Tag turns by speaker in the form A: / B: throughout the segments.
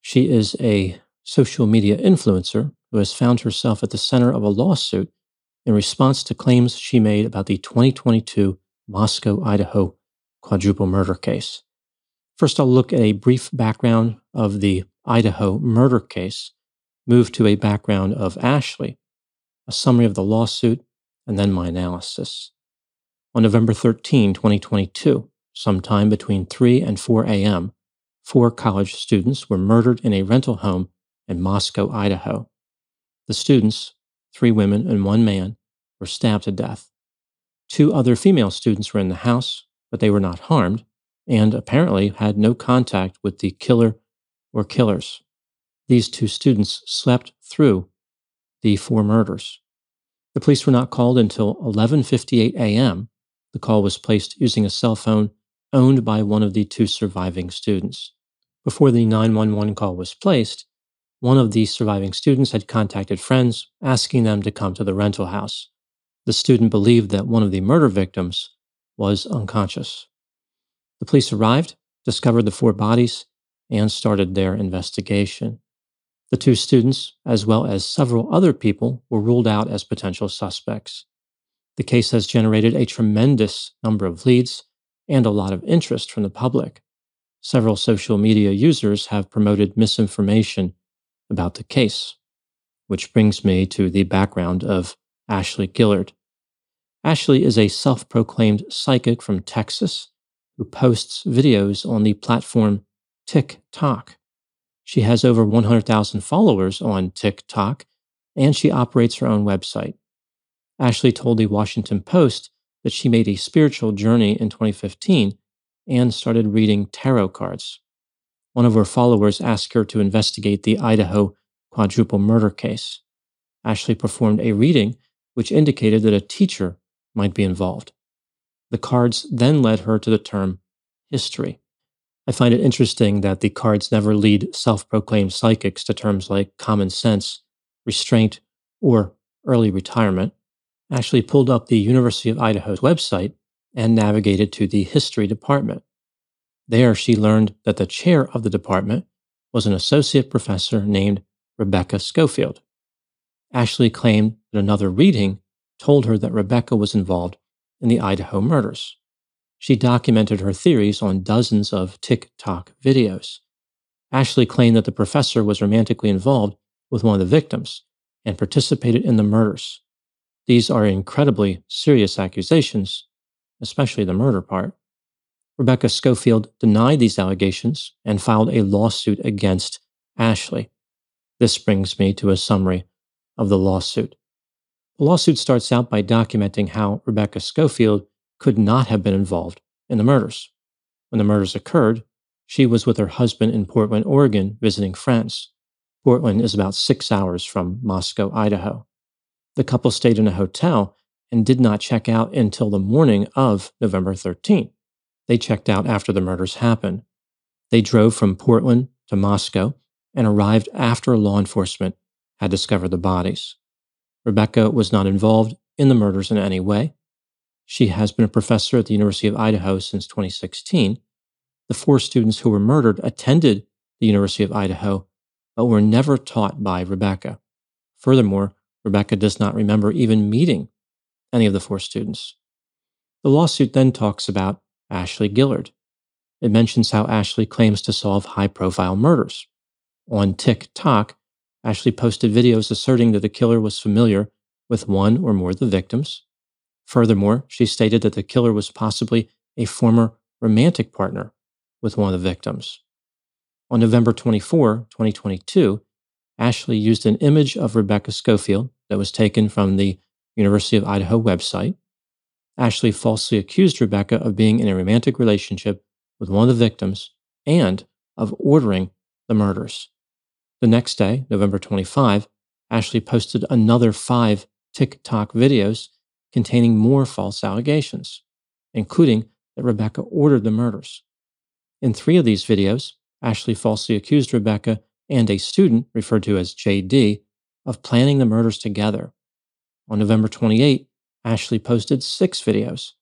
A: She is a social media influencer who has found herself at the center of a lawsuit in response to claims she made about the 2022 Moscow, Idaho quadruple murder case. First, I'll look at a brief background of the Idaho murder case, move to a background of Ashley, a summary of the lawsuit, and then my analysis. On November 13, 2022, sometime between 3 and 4 a.m., four college students were murdered in a rental home in Moscow, Idaho. The students, three women and one man, were stabbed to death. Two other female students were in the house, but they were not harmed and apparently had no contact with the killer or killers. These two students slept through the four murders. The police were not called until 11:58 a.m. The call was placed using a cell phone owned by one of the two surviving students. Before the 911 call was placed, one of the surviving students had contacted friends asking them to come to the rental house. The student believed that one of the murder victims was unconscious. The police arrived, discovered the four bodies, and started their investigation. The two students, as well as several other people, were ruled out as potential suspects. The case has generated a tremendous number of leads and a lot of interest from the public several social media users have promoted misinformation about the case, which brings me to the background of Ashley Guillard. Ashley is a self proclaimed psychic from Texas who posts videos on the platform TikTok. She has over 100,000 followers on TikTok, and she operates her own website. Ashley told the Washington Post that she made a spiritual journey in 2015 and started reading tarot cards. One of her followers asked her to investigate the Idaho quadruple murder case. Ashley performed a reading which indicated that a teacher might be involved. The cards then led her to the term history. I find it interesting that the cards never lead self proclaimed psychics to terms like common sense, restraint, or early retirement. Ashley pulled up the University of Idaho's website and navigated to the history department. There, she learned that the chair of the department was an associate professor named Rebecca Scofield. Ashley claimed that another reading told her that Rebecca was involved in the Idaho murders. She documented her theories on dozens of TikTok videos. Ashley claimed that the professor was romantically involved with one of the victims and participated in the murders. These are incredibly serious accusations especially the murder part. Rebecca Scofield denied these allegations and filed a lawsuit against Ashley. This brings me to a summary of the lawsuit. The lawsuit starts out by documenting how Rebecca Scofield could not have been involved in the murders. When the murders occurred, she was with her husband in Portland, Oregon, visiting friends. Portland is about six hours from Moscow, Idaho. The couple stayed in a hotel and did not check out until the morning of November 13th. They checked out after the murders happened. They drove from Portland to Moscow and arrived after law enforcement had discovered the bodies. Rebecca was not involved in the murders in any way. She has been a professor at the University of Idaho since 2016. The four students who were murdered attended the University of Idaho, but were never taught by Rebecca. Furthermore, Rebecca does not remember even meeting any of the four students. The lawsuit then talks about Ashley Guillard. It mentions how Ashley claims to solve high profile murders. On TikTok, Ashley posted videos asserting that the killer was familiar with one or more of the victims. Furthermore, she stated that the killer was possibly a former romantic partner with one of the victims. On November 24, 2022, Ashley used an image of Rebecca Scofield that was taken from the University of Idaho website. Ashley falsely accused Rebecca of being in a romantic relationship with one of the victims and of ordering the murders. The next day, November 25, Ashley posted another five TikTok videos containing more false allegations, including that Rebecca ordered the murders. In three of these videos, Ashley falsely accused Rebecca and a student, referred to as JD, of planning the murders together. On November 28, Ashley posted six videos,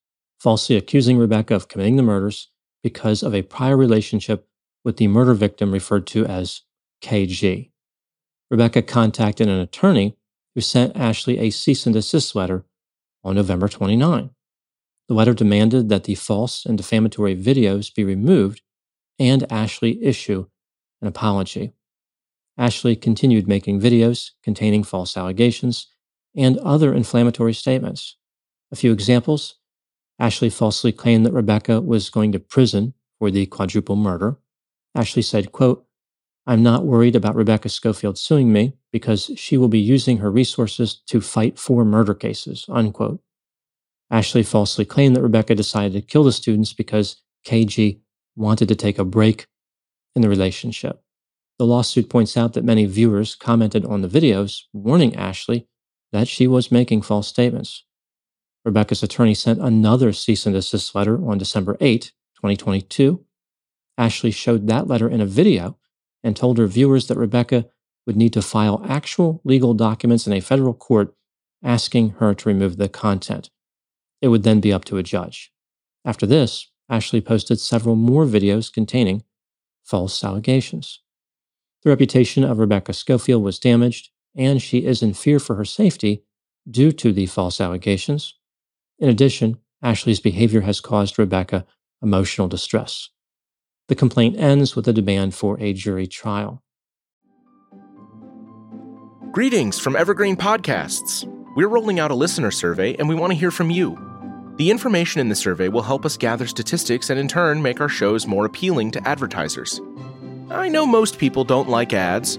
A: falsely accusing Rebecca of committing the murders because of a prior relationship with the murder victim referred to as KG. Rebecca contacted an attorney who sent Ashley a cease and desist letter on November 29. The letter demanded that the false and defamatory videos be removed and Ashley issue an apology. Ashley continued making videos containing false allegations and other inflammatory statements. A few examples Ashley falsely claimed that Rebecca was going to prison for the quadruple murder. Ashley said, quote, I'm not worried about Rebecca Scofield suing me because she will be using her resources to fight four murder cases, unquote. Ashley falsely claimed that Rebecca decided to kill the students because KG wanted to take a break in the relationship. The lawsuit points out that many viewers commented on the videos warning Ashley that she was making false statements. Rebecca's attorney sent another cease and desist letter on December 8, 2022. Ashley showed that letter in a video and told her viewers that Rebecca would need to file actual legal documents in a federal court asking her to remove the content. It would then be up to a judge. After this, Ashley posted several more videos containing false allegations. The reputation of Rebecca Scofield was damaged, and she is in fear for her safety due to the false allegations. In addition, Ashley's behavior has caused Rebecca emotional distress. The complaint ends with a demand for a jury trial.
B: Greetings from Evergreen Podcasts. We're rolling out a listener survey and we want to hear from you. The information in the survey will help us gather statistics and in turn make our shows more appealing to advertisers. I know most people don't like ads,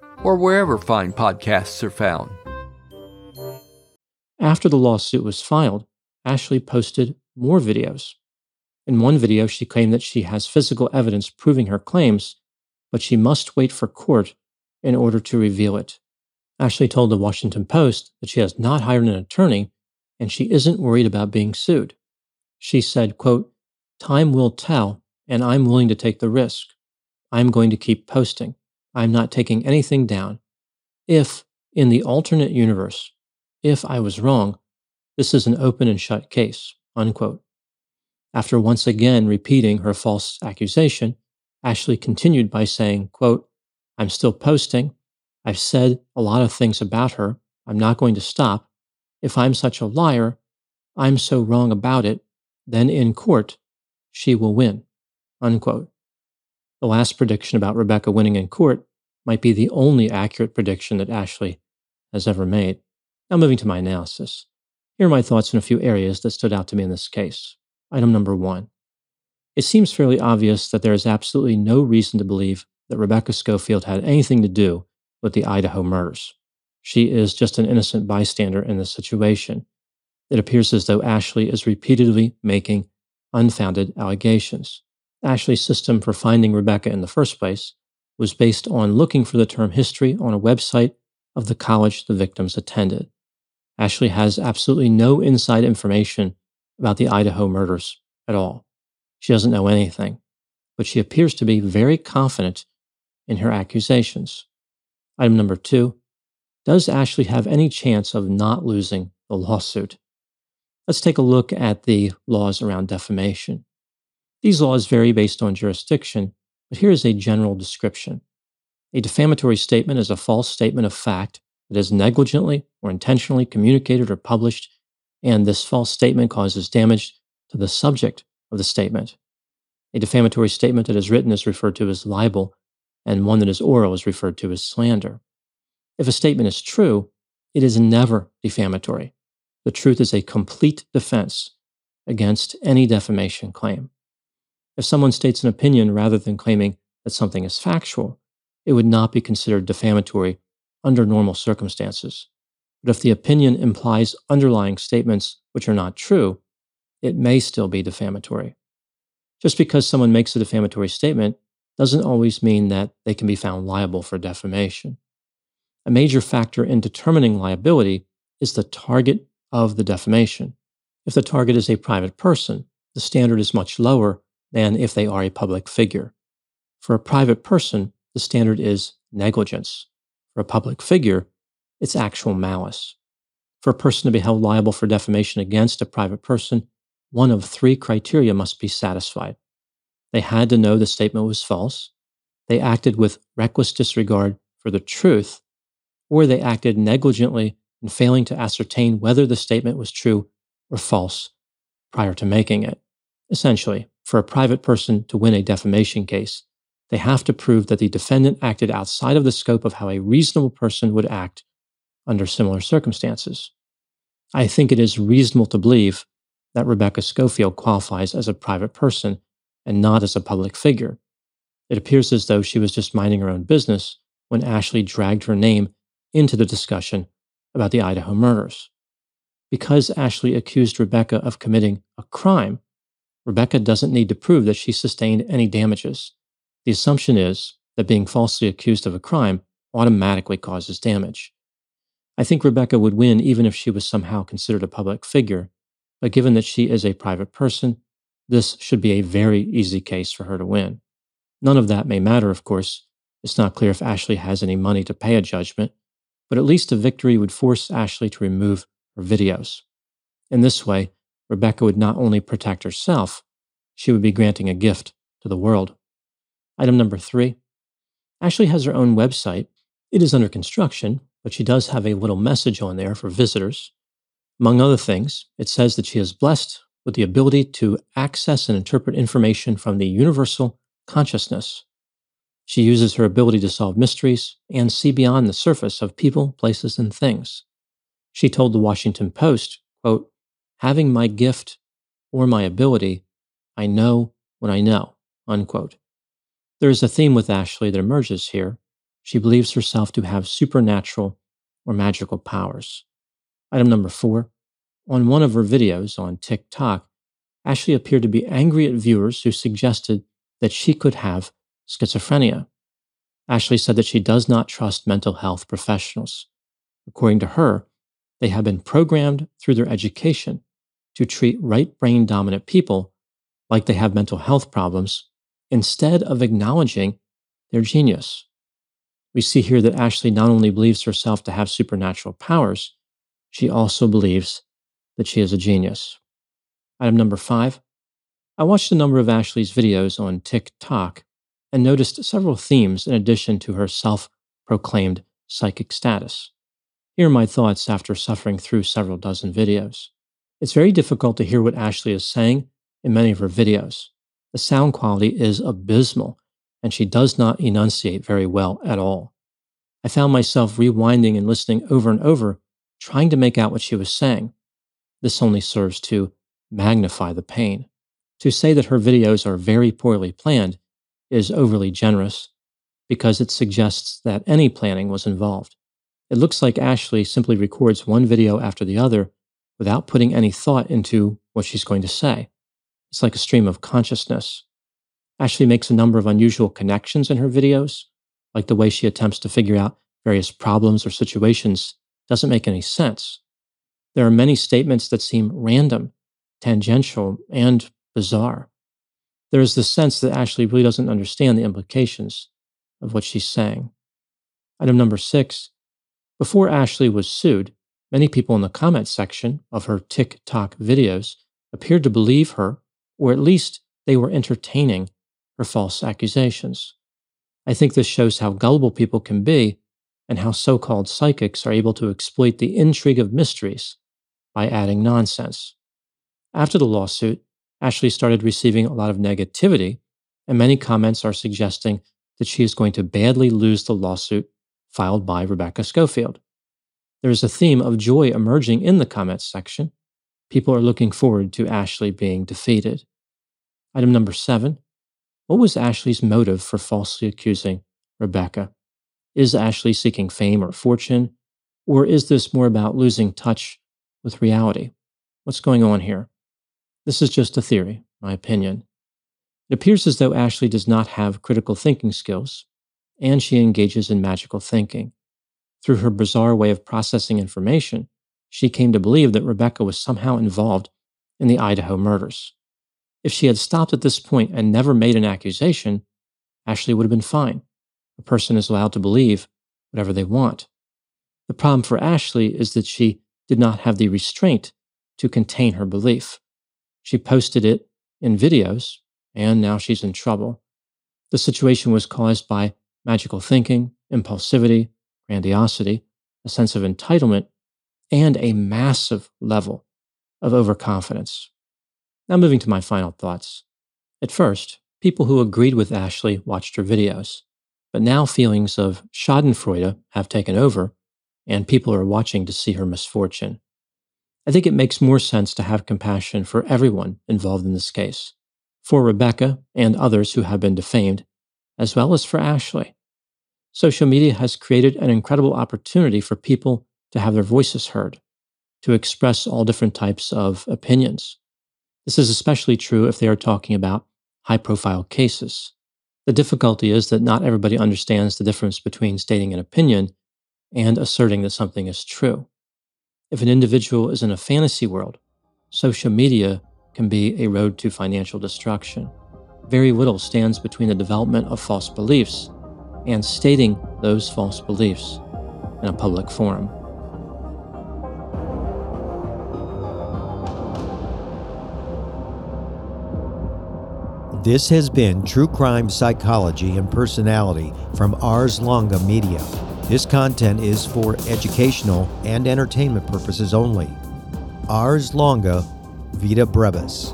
C: or wherever fine podcasts are found.
A: After the lawsuit was filed, Ashley posted more videos. In one video, she claimed that she has physical evidence proving her claims, but she must wait for court in order to reveal it. Ashley told the Washington Post that she has not hired an attorney and she isn't worried about being sued. She said, quote, Time will tell, and I'm willing to take the risk. I'm going to keep posting. I'm not taking anything down. If, in the alternate universe, if I was wrong, this is an open and shut case, unquote. After once again repeating her false accusation, Ashley continued by saying, quote, I'm still posting. I've said a lot of things about her. I'm not going to stop. If I'm such a liar, I'm so wrong about it, then in court, she will win. Unquote. The last prediction about Rebecca winning in court might be the only accurate prediction that Ashley has ever made. Now, moving to my analysis. Here are my thoughts in a few areas that stood out to me in this case. Item number one. It seems fairly obvious that there is absolutely no reason to believe that Rebecca Scofield had anything to do with the Idaho murders. She is just an innocent bystander in this situation. It appears as though Ashley is repeatedly making unfounded allegations. Ashley's system for finding Rebecca in the first place was based on looking for the term history on a website of the college the victims attended. Ashley has absolutely no inside information about the Idaho murders at all. She doesn't know anything, but she appears to be very confident in her accusations. Item number two Does Ashley have any chance of not losing the lawsuit? Let's take a look at the laws around defamation. These laws vary based on jurisdiction, but here is a general description. A defamatory statement is a false statement of fact that is negligently or intentionally communicated or published, and this false statement causes damage to the subject of the statement. A defamatory statement that is written is referred to as libel, and one that is oral is referred to as slander. If a statement is true, it is never defamatory. The truth is a complete defense against any defamation claim. If someone states an opinion rather than claiming that something is factual, it would not be considered defamatory under normal circumstances. But if the opinion implies underlying statements which are not true, it may still be defamatory. Just because someone makes a defamatory statement doesn't always mean that they can be found liable for defamation. A major factor in determining liability is the target of the defamation. If the target is a private person, the standard is much lower than if they are a public figure. For a private person, the standard is negligence. For a public figure, it's actual malice. For a person to be held liable for defamation against a private person, one of three criteria must be satisfied. They had to know the statement was false, they acted with reckless disregard for the truth, or they acted negligently in failing to ascertain whether the statement was true or false prior to making it. Essentially, for a private person to win a defamation case, they have to prove that the defendant acted outside of the scope of how a reasonable person would act under similar circumstances. I think it is reasonable to believe that Rebecca Scofield qualifies as a private person and not as a public figure. It appears as though she was just minding her own business when Ashley dragged her name into the discussion about the Idaho murders. Because Ashley accused Rebecca of committing a crime, Rebecca doesn't need to prove that she sustained any damages. The assumption is that being falsely accused of a crime automatically causes damage. I think Rebecca would win even if she was somehow considered a public figure, but given that she is a private person, this should be a very easy case for her to win. None of that may matter, of course. It's not clear if Ashley has any money to pay a judgment, but at least a victory would force Ashley to remove her videos. In this way, Rebecca would not only protect herself, she would be granting a gift to the world. Item number three Ashley has her own website. It is under construction, but she does have a little message on there for visitors. Among other things, it says that she is blessed with the ability to access and interpret information from the universal consciousness. She uses her ability to solve mysteries and see beyond the surface of people, places, and things. She told the Washington Post, quote, having my gift or my ability, I know what I know, unquote. There is a theme with Ashley that emerges here. She believes herself to have supernatural or magical powers. Item number four. On one of her videos on TikTok, Ashley appeared to be angry at viewers who suggested that she could have schizophrenia. Ashley said that she does not trust mental health professionals. According to her, they have been programmed through their education to treat right brain dominant people like they have mental health problems instead of acknowledging their genius. We see here that Ashley not only believes herself to have supernatural powers, she also believes that she is a genius. Item number five I watched a number of Ashley's videos on TikTok and noticed several themes in addition to her self proclaimed psychic status. Here are my thoughts after suffering through several dozen videos. It's very difficult to hear what Ashley is saying in many of her videos. The sound quality is abysmal, and she does not enunciate very well at all. I found myself rewinding and listening over and over, trying to make out what she was saying. This only serves to magnify the pain. To say that her videos are very poorly planned is overly generous because it suggests that any planning was involved. It looks like Ashley simply records one video after the other without putting any thought into what she's going to say. It's like a stream of consciousness. Ashley makes a number of unusual connections in her videos, like the way she attempts to figure out various problems or situations doesn't make any sense. There are many statements that seem random, tangential, and bizarre. There is the sense that Ashley really doesn't understand the implications of what she's saying. Item number six before Ashley was sued, many people in the comment section of her TikTok videos appeared to believe her, or at least they were entertaining her false accusations. I think this shows how gullible people can be and how so called psychics are able to exploit the intrigue of mysteries by adding nonsense. After the lawsuit, Ashley started receiving a lot of negativity, and many comments are suggesting that she is going to badly lose the lawsuit filed by Rebecca Scofield. There is a theme of joy emerging in the comments section. People are looking forward to Ashley being defeated. Item number seven What was Ashley's motive for falsely accusing Rebecca? Is Ashley seeking fame or fortune? Or is this more about losing touch with reality? What's going on here? This is just a theory, my opinion. It appears as though Ashley does not have critical thinking skills, and she engages in magical thinking. Through her bizarre way of processing information, she came to believe that Rebecca was somehow involved in the Idaho murders. If she had stopped at this point and never made an accusation, Ashley would have been fine. A person is allowed to believe whatever they want. The problem for Ashley is that she did not have the restraint to contain her belief. She posted it in videos, and now she's in trouble. The situation was caused by magical thinking, impulsivity, grandiosity, a sense of entitlement, and a massive level of overconfidence. Now, moving to my final thoughts. At first, people who agreed with Ashley watched her videos, but now feelings of Schadenfreude have taken over, and people are watching to see her misfortune. I think it makes more sense to have compassion for everyone involved in this case, for Rebecca and others who have been defamed, as well as for Ashley. Social media has created an incredible opportunity for people to have their voices heard, to express all different types of opinions. This is especially true if they are talking about high profile cases. The difficulty is that not everybody understands the difference between stating an opinion and asserting that something is true. If an individual is in a fantasy world, social media can be a road to financial destruction. Very little stands between the development of false beliefs and stating those false beliefs in a public forum.
D: This has been True Crime Psychology and Personality from Ars Longa Media. This content is for educational and entertainment purposes only. Ars longa, vita brevis.